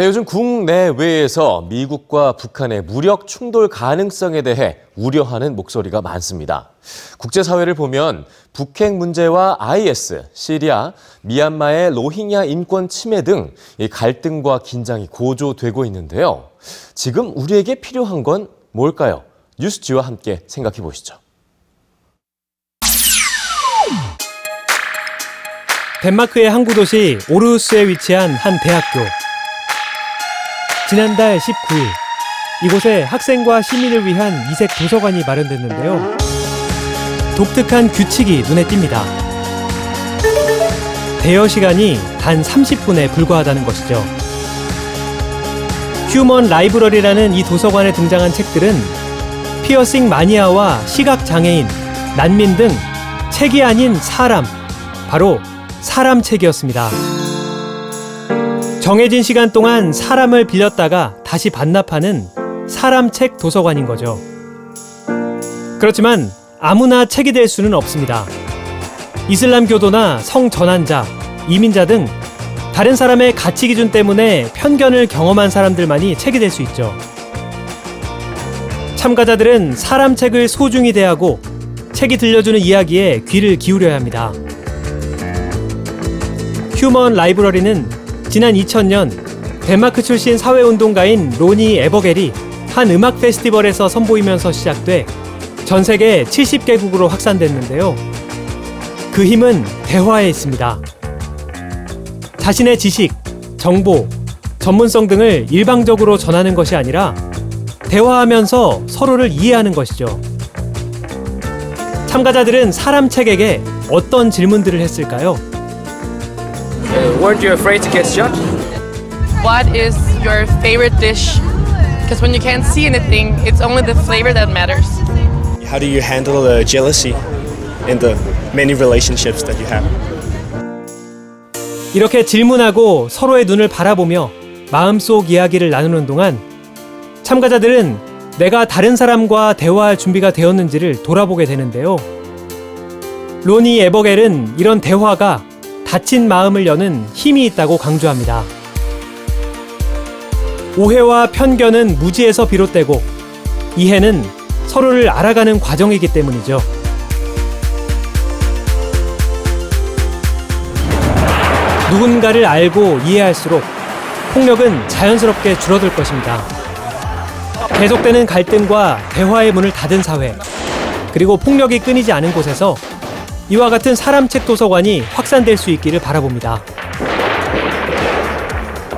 네, 요즘 국내외에서 미국과 북한의 무력 충돌 가능성에 대해 우려하는 목소리가 많습니다. 국제사회를 보면 북핵 문제와 IS, 시리아, 미얀마의 로힝야 인권 침해 등 갈등과 긴장이 고조되고 있는데요. 지금 우리에게 필요한 건 뭘까요? 뉴스지와 함께 생각해 보시죠. 덴마크의 항구 도시 오르우스에 위치한 한 대학교. 지난달 19일 이곳에 학생과 시민을 위한 이색 도서관이 마련됐는데요. 독특한 규칙이 눈에 띕니다. 대여 시간이 단 30분에 불과하다는 것이죠. 휴먼 라이브러리라는 이 도서관에 등장한 책들은 피어싱 마니아와 시각 장애인, 난민 등 책이 아닌 사람, 바로 사람 책이었습니다. 정해진 시간 동안 사람을 빌렸다가 다시 반납하는 사람 책 도서관인 거죠. 그렇지만 아무나 책이 될 수는 없습니다. 이슬람 교도나 성전환자, 이민자 등 다른 사람의 가치 기준 때문에 편견을 경험한 사람들만이 책이 될 수 있죠. 참가자들은 사람 책을 소중히 대하고 책이 들려주는 이야기에 귀를 기울여야 합니다. 휴먼 라이브러리는 지난 2000년 덴마크 출신 사회운동가인 로니 에버겔이 한 음악 페스티벌에서 선보이면서 시작돼 전 세계 70개국으로 확산됐는데요. 그 힘은 대화에 있습니다. 자신의 지식, 정보, 전문성 등을 일방적으로 전하는 것이 아니라 대화하면서 서로를 이해하는 것이죠. 참가자들은 사람 책에게 어떤 질문들을 했을까요? Uh, weren't you afraid to get shot? What is your favorite dish? Because when you can't see anything, it's only the flavor that matters. How do you handle the jealousy in the many relationships that you have? 이렇게 질문하고 서로의 눈을 바라보며 마음속 이야기를 나누는 동안 참가자들은 내가 다른 사람과 대화할 준비가 되었는지를 돌아보게 되는데요. 로니 에버겔은 이런 대화가 닫힌 마음을 여는 힘이 있다고 강조합니다. 오해와 편견은 무지에서 비롯되고 이해는 서로를 알아가는 과정이기 때문이죠. 누군가를 알고 이해할수록 폭력은 자연스럽게 줄어들 것입니다. 계속되는 갈등과 대화의 문을 닫은 사회, 그리고 폭력이 끊이지 않은 곳에서 이와 같은 사람책 도서관이 확산될 수 있기를 바라봅니다.